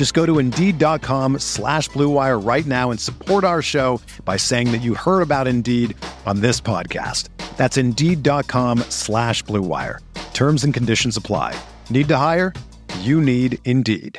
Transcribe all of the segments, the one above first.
Just go to Indeed.com slash BlueWire right now and support our show by saying that you heard about Indeed on this podcast. That's Indeed.com slash BlueWire. Terms and conditions apply. Need to hire? You need Indeed.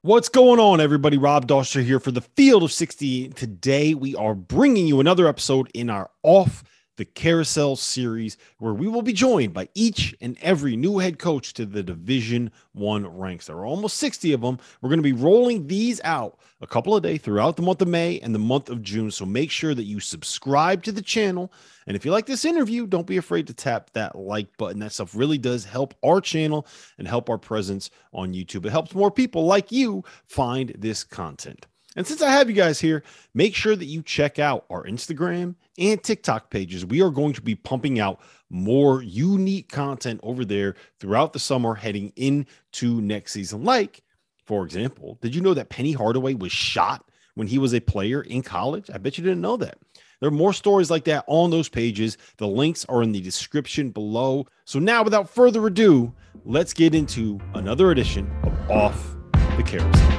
What's going on, everybody? Rob Dauster here for the Field of 68. Today, we are bringing you another episode in our Off the Carousel series, where we will be joined by each and every new head coach to the Division One ranks. There are almost 60 of them. We're going to be rolling these out a couple of days throughout the month of May and the month of June. So make sure that you subscribe to the channel. And if you like this interview, don't be afraid to tap that like button. That stuff really does help our channel and help our presence on YouTube. It helps more people like you find this content. And since I have you guys here, make sure that you check out our Instagram and TikTok pages. We are going to be pumping out more unique content over there throughout the summer heading into next season. Like, for example, did you know that Penny Hardaway was shot when he was a player in college? I bet you didn't know that. There are more stories like that on those pages. The links are in the description below. So now, without further ado, let's get into another edition of Off the Carousel.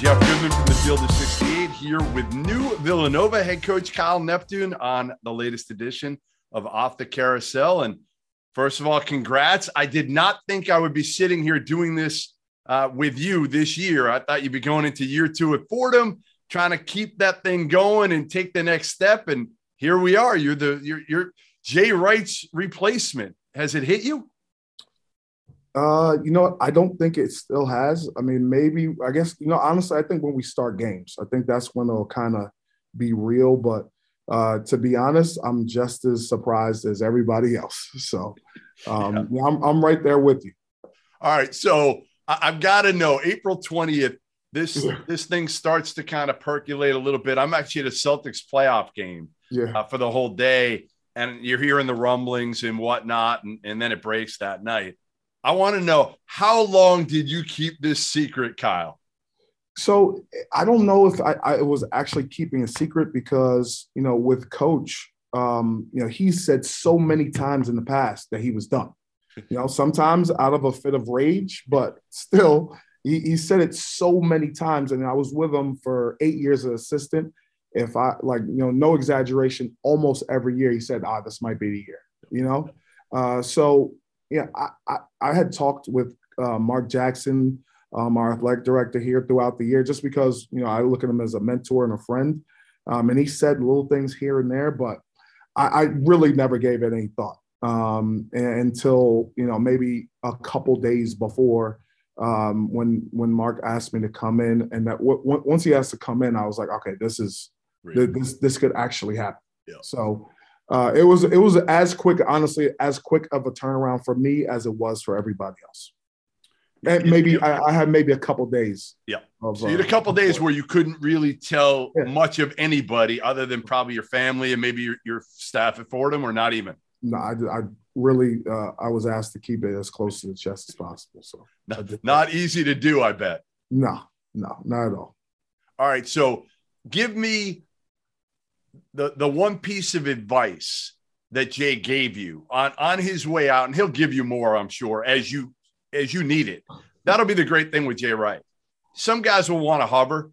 Jeff Goodman from the Field of 68 here with new Villanova head coach Kyle Neptune on the latest edition of Off the Carousel. And first of all, congrats. I did not think I would be sitting here doing this uh, with you this year. I thought you'd be going into year two at Fordham, trying to keep that thing going and take the next step. And here we are. You're the you're, you're Jay Wright's replacement. Has it hit you? Uh, you know, I don't think it still has. I mean, maybe I guess you know, honestly, I think when we start games, I think that's when it'll kind of be real. But uh, to be honest, I'm just as surprised as everybody else. So um, yeah. I'm I'm right there with you. All right, so I- have got to know April 20th. This this thing starts to kind of percolate a little bit. I'm actually at a Celtics playoff game yeah. uh, for the whole day, and you're hearing the rumblings and whatnot, and, and then it breaks that night. I want to know how long did you keep this secret, Kyle? So I don't know if I, I was actually keeping a secret because you know with Coach, um, you know he said so many times in the past that he was done. You know, sometimes out of a fit of rage, but still, he, he said it so many times. And I was with him for eight years as assistant. If I like, you know, no exaggeration, almost every year he said, "Ah, this might be the year." You know, uh, so yeah, I, I, I had talked with uh, Mark Jackson, um, our athletic director here throughout the year, just because you know I look at him as a mentor and a friend, um, and he said little things here and there, but I, I really never gave it any thought um, until you know maybe a couple days before um, when when Mark asked me to come in, and that w- once he asked to come in, I was like, okay, this is really? this this could actually happen. Yeah. So uh, it was it was as quick, honestly, as quick of a turnaround for me as it was for everybody else. And maybe yeah. I, I, had maybe a couple days. Yeah. Of, so you had a uh, couple days where you couldn't really tell yeah. much of anybody other than probably your family and maybe your, your staff at Fordham, or not even. No, I, I really uh, I was asked to keep it as close to the chest as possible. So not, not easy to do, I bet. No, no, not at all. All right, so give me the the one piece of advice that Jay gave you on on his way out, and he'll give you more, I'm sure, as you as you need it. That'll be the great thing with Jay Wright. Some guys will want to hover.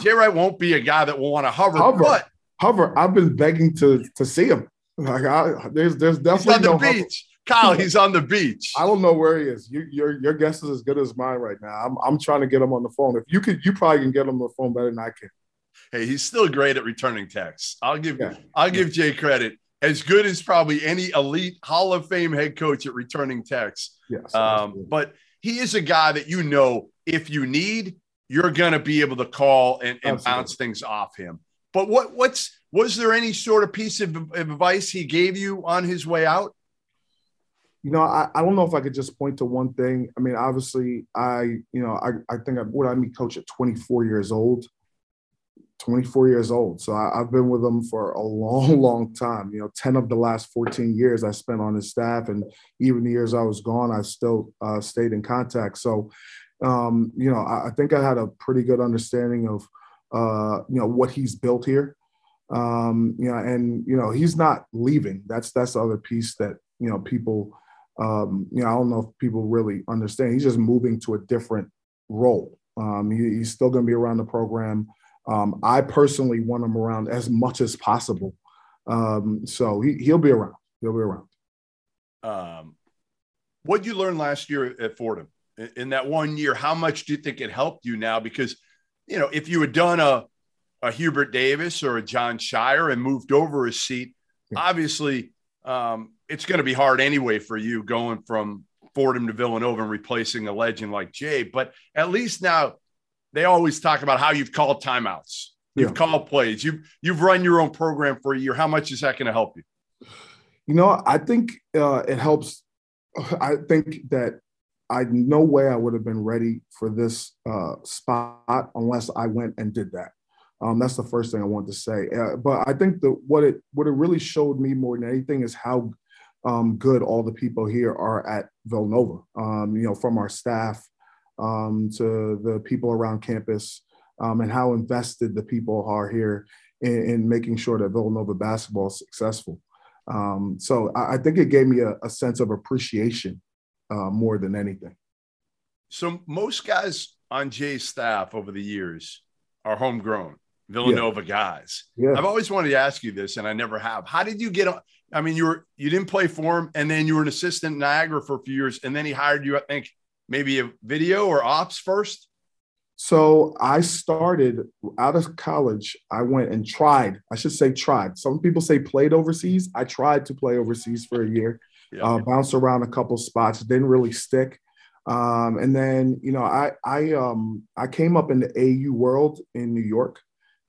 Jay Wright won't be a guy that will want to hover, hover, but hover. I've been begging to to see him. Like I, there's there's definitely He's on the no beach. Hover. Kyle, he's on the beach. I don't know where he is. You, your your guess is as good as mine right now. I'm I'm trying to get him on the phone. If you could, you probably can get him on the phone better than I can. Hey, he's still great at returning texts. I'll give yeah. I'll give Jay credit. As good as probably any elite Hall of Fame head coach at returning texts. Yes. Um, but he is a guy that you know if you need, you're going to be able to call and, and bounce things off him. But what what's was there any sort of piece of, of advice he gave you on his way out? You know, I, I don't know if I could just point to one thing. I mean, obviously, I, you know, I, I think I, what I meet coach at 24 years old, 24 years old. So I, have been with him for a long, long time. You know, 10 of the last 14 years I spent on his staff. And even the years I was gone, I still uh, stayed in contact. So, um, you know, I, I, think I had a pretty good understanding of, uh, you know, what he's built here. Um, you know, and, you know, he's not leaving. That's, that's the other piece that, you know, people, um, you know, I don't know if people really understand. He's just moving to a different role. Um, he, he's still going to be around the program. Um, I personally want him around as much as possible. Um, so he, he'll be around. He'll be around. Um, what you learn last year at Fordham in that one year? How much do you think it helped you now? Because, you know, if you had done a, a Hubert Davis or a Jon Scheyer and moved over a seat, obviously um, it's going to be hard anyway for you going from Fordham to Villanova and replacing a legend like Jay. But at least now they always talk about how you've called timeouts, you've yeah. called plays, you've you've run your own program for a year. How much is that going to help you? You know, I think uh, it helps. I think that I no way I would have been ready for this uh, spot unless I went and did that. Um, that's the first thing I want to say. Uh, but I think that what it what it really showed me more than anything is how um, good all the people here are at Villanova. Um, you know, from our staff um, to the people around campus, um, and how invested the people are here in, in, making sure that Villanova basketball is successful. Um, so I, I, think it gave me a, a sense of appreciation uh, more than anything. So most guys on Jay's staff over the years are homegrown. Villanova yeah. guys. Yeah. I've always wanted to ask you this, and I never have. How did you get on? I mean, you were you didn't play for him, and then you were an assistant in Niagara for a few years, and then he hired you. I think maybe a video or ops first. So I started out of college. I went and tried. I should say tried. Some people say played overseas. I tried to play overseas for a year. Yeah. Uh, bounced around a couple spots. Didn't really stick. Um, and then you know I I um I came up in the AAU world in New York.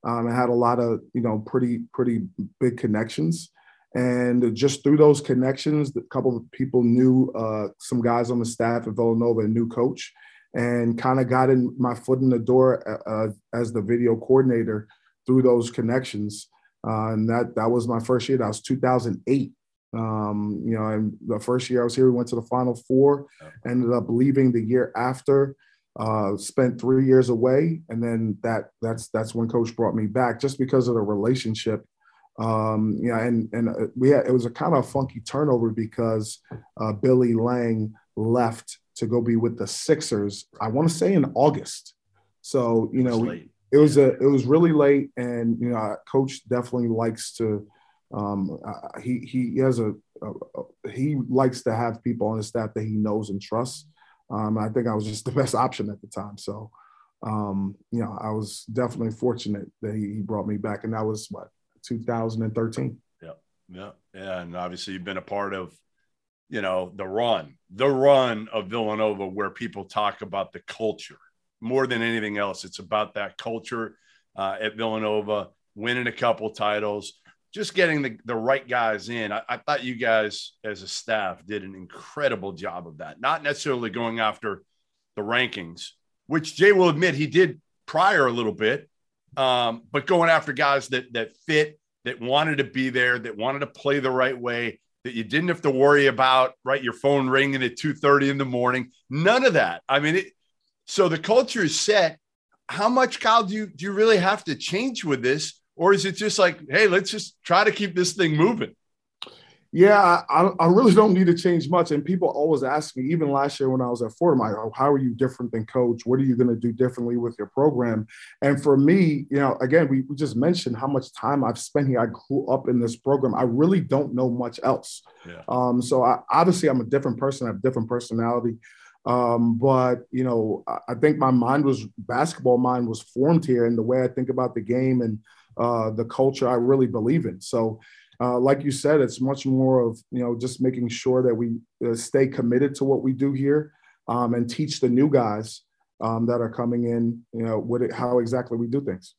Um, I had a lot of you know pretty pretty big connections, and just through those connections, a couple of people knew uh, some guys on the staff at Villanova, a new coach, and kind of got in my foot in the door uh, uh, as the video coordinator through those connections. Uh, and that that was my first year. That was 2008. Um, you know, and the first year I was here, we went to the Final Four. Ended up leaving the year after uh, spent three years away, and then that that's that's when Coach brought me back, just because of the relationship. Um, yeah, and and uh, we had it was a kind of funky turnover because uh, Billy Lange left to go be with the Sixers. I want to say in August. So you know, it was, it was a it was really late, and you know, Coach definitely likes to. Um, uh, he he has a, a, a, he likes to have people on his staff that he knows and trusts. Um, I think I was just the best option at the time. So, um, you know, I was definitely fortunate that he, he brought me back, and that was what 2013. Yeah, yeah, yeah, and obviously you've been a part of, you know, the run, the run of Villanova, where people talk about the culture more than anything else. It's about that culture uh, at Villanova, winning a couple titles just getting the, the right guys in. I, I, thought you guys as a staff did an incredible job of that. Not necessarily going after the rankings, which Jay will admit he did prior a little bit, um, but going after guys that that fit, that wanted to be there, that wanted to play the right way, that you didn't have to worry about right your phone ringing at two thirty in the morning. None of that. I mean, it, so the culture is set. How much, Kyle, do you do you really have to change with this? Or is it just like, hey, let's just try to keep this thing moving? Yeah, I, I really don't need to change much. And people always ask me, even last year when I was at Fordham, like, oh, how are you different than coach? What are you going to do differently with your program? And for me, you know, again, we, we just mentioned how much time I've spent here. I grew up in this program. I really don't know much else. Yeah. Um, so I, obviously, I'm a different person. I have different personality. Um, but you know, I, I think my mind was basketball mind was formed here, and the way I think about the game and uh, the culture I really believe in. So uh, like you said, it's much more of you know just making sure that we uh, stay committed to what we do here um, and teach the new guys um, that are coming in, you know, what it, how exactly we do things.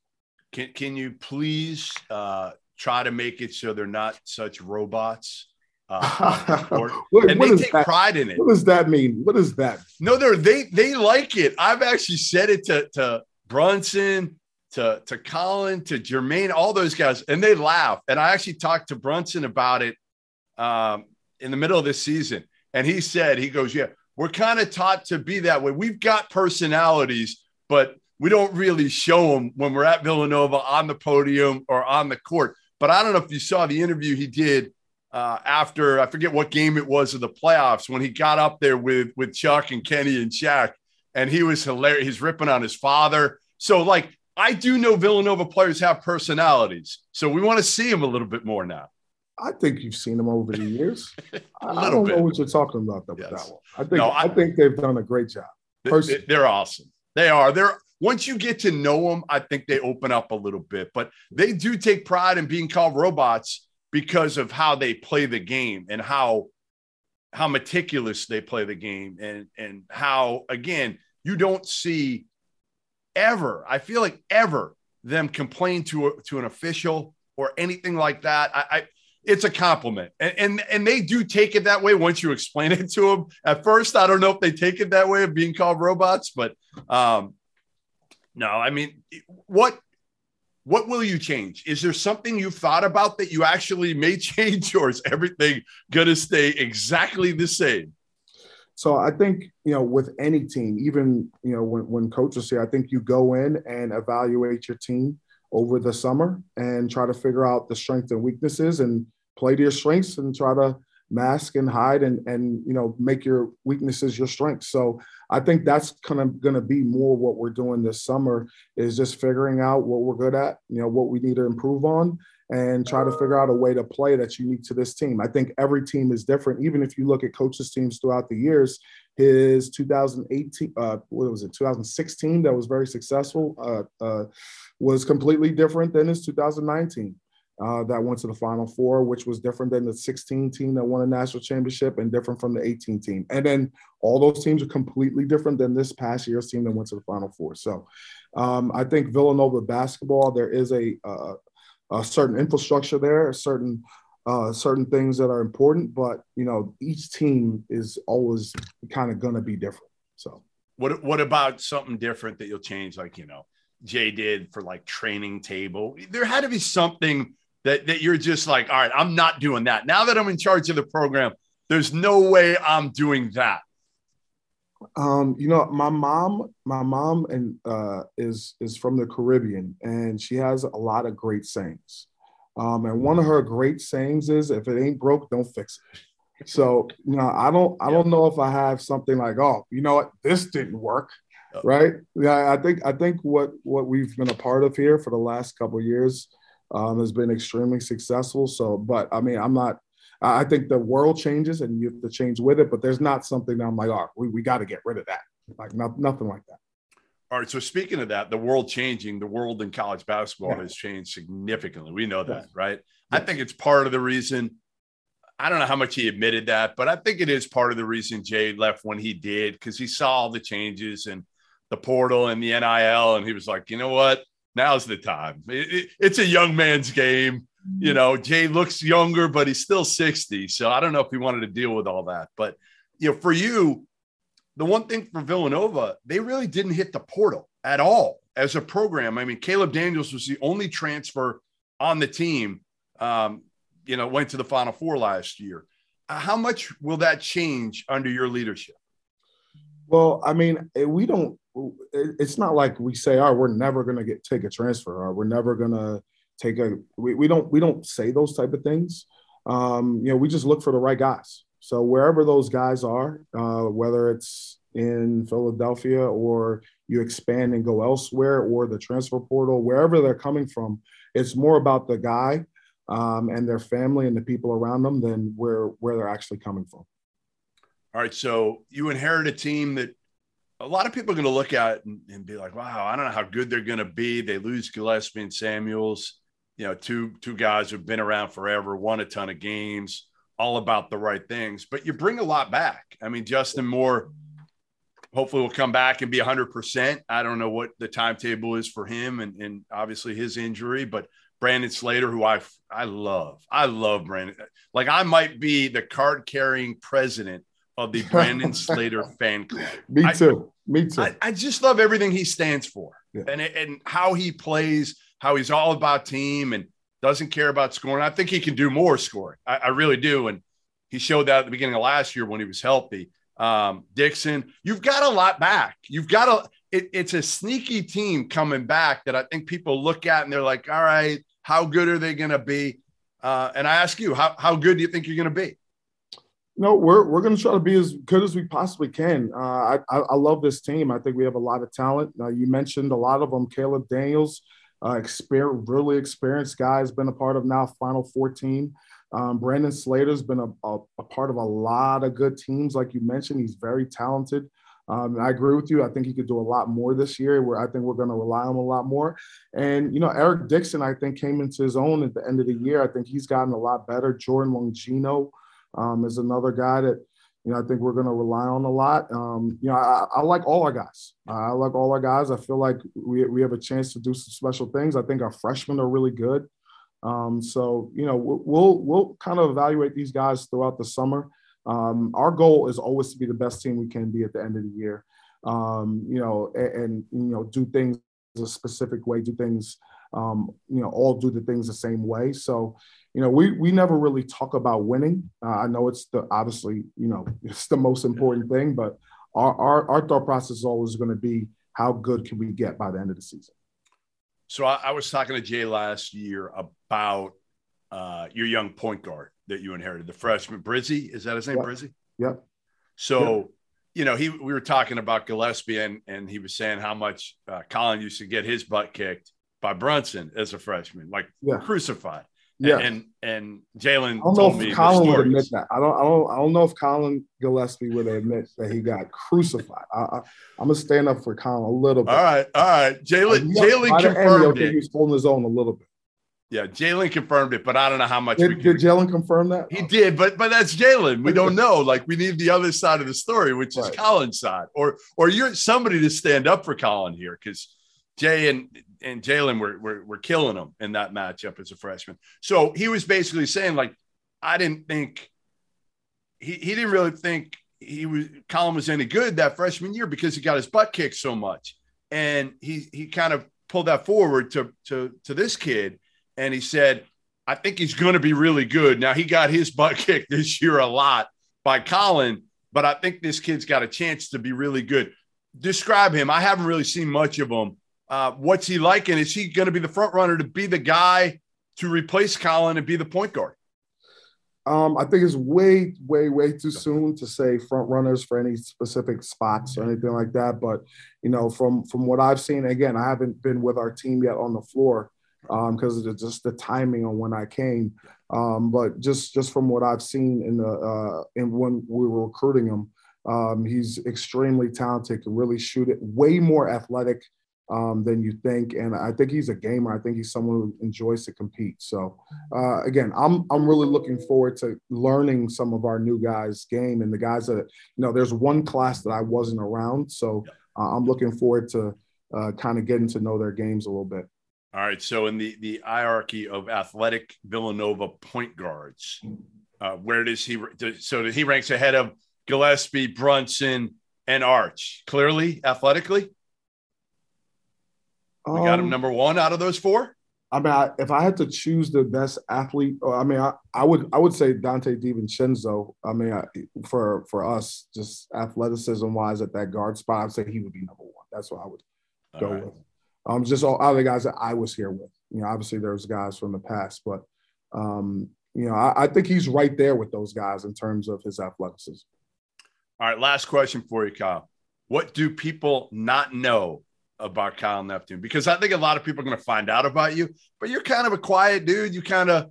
Can Can you please uh, try to make it so they're not such robots? Uh, what, and they take that? pride in it. What does that mean? What is that? No, they're they they like it. I've actually said it to to Brunson to to Colin, to Jermaine, all those guys, and they laugh. And I actually talked to Brunson about it um, in the middle of this season, and he said, he goes, "Yeah, we're kind of taught to be that way. We've got personalities, but we don't really show them when we're at Villanova on the podium or on the court." But I don't know if you saw the interview he did uh, after I forget what game it was of the playoffs when he got up there with with Chuck and Kenny and Shaq, and he was hilarious. He's ripping on his father. So like I do know Villanova players have personalities, so we want to see them a little bit more now. I think you've seen them over the years. I don't bit. know what you're talking about though, yes. that one. I think no, I, I, think they've done a great job. They, they're awesome. They are. They're once you get to know them, I think they open up a little bit. But they do take pride in being called robots because of how they play the game and how how meticulous they play the game and and how again you don't see ever, I feel like ever them complain to a, to an official or anything like that. I, I it's a compliment, and, and and they do take it that way once you explain it to them. At first, I don't know if they take it that way of being called robots, but um, no, I mean, what what will you change? Is there something you've thought about that you actually may change, or is everything going to stay exactly the same? So I think you know with any team, even you know when when coaches say, I think you go in and evaluate your team over the summer and try to figure out the strengths and weaknesses and play to your strengths and try to mask and hide and and you know make your weaknesses your strengths. So I think that's kind of going to be more what we're doing this summer is just figuring out what we're good at, you know, what we need to improve on, and try to figure out a way to play that's unique to this team. I think every team is different. Even if you look at coaches' teams throughout the years, his 2018, uh, what was it, 2016, that was very successful, uh, uh, was completely different than his 2019. Uh, that went to the Final Four, which was different than the 16 team that won a national championship and different from the 18 team. And then all those teams are completely different than this past year's team that went to the Final Four. So um, I think Villanova basketball, there is a, a, a certain infrastructure there, a certain uh, certain things that are important, but you know each team is always kind of going to be different. So what what about something different that you'll change? Like you know Jay did for like training table. There had to be something that that you're just like, all right, I'm not doing that. Now that I'm in charge of the program, there's no way I'm doing that. Um, you know, my mom, my mom and uh, is is from the Caribbean, and she has a lot of great sayings. Um, and one of her great sayings is, "If it ain't broke, don't fix it." So, you know, I don't, I don't know if I have something like, "Oh, you know what, this didn't work," right? Yeah, I think, I think what what we've been a part of here for the last couple years um, has been extremely successful. So, but I mean, I'm not. I think the world changes and you have to change with it, but there's not something that I'm like, oh, we, we got to get rid of that. Like not, nothing like that. All right. So speaking of that, the world changing, the world in college basketball yeah. has changed significantly. We know that, right? I think it's part of the reason. I don't know how much he admitted that, but I think it is part of the reason Jay left when he did because he saw all the changes and the portal and the NIL, and he was like, you know what? now's the time. It, it, it's a young man's game. You know, Jay looks younger, but he's still 60. So I don't know if he wanted to deal with all that. But, you know, for you, the one thing for Villanova, they really didn't hit the portal at all as a program. I mean, Caleb Daniels was the only transfer on the team, um, you know, went to the Final Four last year. Uh, how much will that change under your leadership? Well, I mean, eh, we don't. It's not like we say, "Oh, we're never going to get take a transfer," or "We're never going to take a." We, we don't we don't say those type of things. um, you know, we just look for the right guys. So wherever those guys are, uh, whether it's in Philadelphia or you expand and go elsewhere or the transfer portal, wherever they're coming from, it's more about the guy um, and their family and the people around them than where where they're actually coming from. All right, so you inherit a team that a lot of people are going to look at and, and, be like, "Wow, I don't know how good they're going to be." They lose Gillespie and Samuels, you know, two two guys who've been around forever, won a ton of games, all about the right things. But you bring a lot back. I mean, Justin Moore hopefully will come back and be 100%. I don't know what the timetable is for him and, and obviously his injury, but Brandon Slater, who I I love, I love Brandon. Like I might be the card carrying president of the Brandon Slater fan club. Me too. I, Me too. I, I, just love everything he stands for yeah. and and how he plays, how he's all about team and doesn't care about scoring. I think he can do more scoring. I, I really do, and he showed that at the beginning of last year when he was healthy. Um, Dixon, you've got a lot back. You've got a. It, it's a sneaky team coming back that I think people look at and they're like, all right how good are they going to be? Uh, and I ask you, how, how good do you think you're going to be? No, we're we're going to try to be as good as we possibly can. Uh, I, I, I love this team. I think we have a lot of talent. Uh, you mentioned a lot of them. Caleb Daniels, uh, really experienced guy, has been a part of now Final 14. Um, Brandon Slater's been a, a, a, part of a lot of good teams, like you mentioned. He's very talented. Um, I agree with you. I think he could do a lot more this year. Where I think we're going to rely on him a lot more. And you know, Eric Dixon, I think came into his own at the end of the year. I think he's gotten a lot better. Jordan Longino um, is another guy that you know I think we're going to rely on a lot. Um, you know, I, I, like all our guys. I like all our guys. I feel like we we have a chance to do some special things. I think our freshmen are really good. Um, so you know, we'll, we'll kind of evaluate these guys throughout the summer. Um, our goal is always to be the best team we can be at the end of the year. Um, you know, and, and, you know, do things a specific way, do things, um, you know, all do the things the same way. So, you know, we we never really talk about winning. Uh, I know it's the obviously, you know, it's the most important thing, but our our, our thought process is always going to be how good can we get by the end of the season. So I, I was talking to Jay last year about uh, your young point guard that you inherited, the freshman Brizzi. Is that his name, yep. Brizzi? Yep. So, yep. you know, he we were talking about Gillespie, and and he was saying how much uh, Colin used to get his butt kicked by Brunson as a freshman, like yeah. crucified. Yeah, and and, Jalen. I don't know if Colin would admit that. I don't. I don't. I don't know if Colin Gillespie would admit that he got crucified. I, I, am gonna stand up for Colin a little bit. All right, all right. Jalen. Jalen confirmed it. He was holding his own a little bit. Yeah, Jalen confirmed it, but I don't know how much. Did, did Jalen confirm that? He did, but but that's Jalen. We don't know. Like we need the other side of the story, which is right. Colin's side, or or you're somebody to stand up for Colin here, because Jay and and Jalen were, were were killing him in that matchup as a freshman. So he was basically saying like, I didn't think he he didn't really think he was Colin was any good that freshman year because he got his butt kicked so much, and he he kind of pulled that forward to to to this kid and he said, I think he's going to be really good. Now, he got his butt kicked this year a lot by Colin, but I think this kid's got a chance to be really good. Describe him. I haven't really seen much of him. Uh, what's he like? And is he going to be the front runner to be the guy to replace Colin and be the point guard? Um, I think it's way, way, way too soon to say front runners for any specific spots or anything like that. But you know, from from what I've seen, again, I haven't been with our team yet on the floor because um, just the timing on when I came. Um, but just just from what I've seen in the uh, in when we were recruiting him, um, he's extremely talented. Can really shoot it. Way more athletic um, than you think, and I think he's a gamer. I think he's someone who enjoys to compete. So uh, again, I'm I'm really looking forward to learning some of our new guys' game and the guys that you know. There's one class that I wasn't around, so uh, I'm looking forward to uh, kind of getting to know their games a little bit. All right. So in the the hierarchy of athletic Villanova point guards, uh, where does he? So he ranks ahead of Gillespie, Brunson, and Arch. Clearly, athletically, we got him um, number one out of those four. I mean, I, if I had to choose the best athlete, I mean, I, I would I would say Donte DiVincenzo. I mean, I, for for us, just athleticism wise at that guard spot, I'd say he would be number one. That's what I would go right. with. Um, just all other guys that I was here with. You know, obviously there's guys from the past, but um, you know, I, I think he's right there with those guys in terms of his athleticism. All right, last question for you, Kyle. What do people not know about Kyle Neptune? Because I think a lot of people are going to find out about you, but you're kind of a quiet dude. You kind of,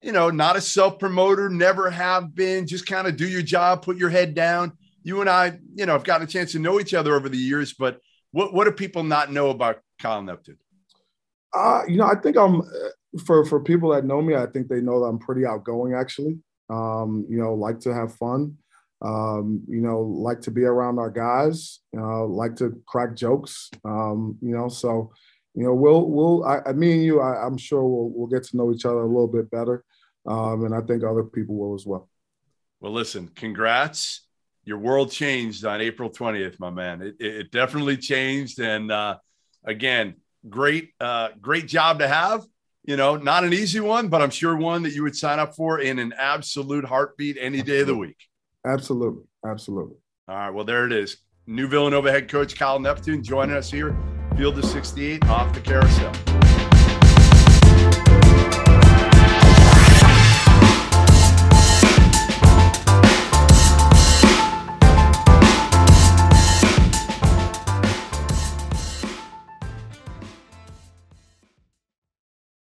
you know, not a self promoter, never have been, just kind of do your job, put your head down. You and I, you know, have gotten a chance to know each other over the years, but what, what do people not know about Kyle Neptune? Uh, you know, I think I'm for for people that know me, I think they know that I'm pretty outgoing. Actually, um, you know, like to have fun. Um, you know, like to be around our guys. Uh, like to crack jokes. Um, you know, so you know, we'll we'll I, I me and you, I, am sure we'll we'll get to know each other a little bit better, um, and I think other people will as well. Well, listen, congrats. Your world changed on April 20th, my man. It, it definitely changed, and uh, again, great, uh, great job to have you know, not an easy one, but I'm sure one that you would sign up for in an absolute heartbeat any day of the week. Absolutely. Absolutely. All right. Well, there it is. New Villanova head coach Kyle Neptune joining us here, Field of 68 off the carousel.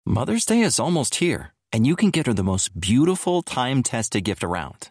Mother's Day is almost here, and you can get her the most beautiful time tested gift around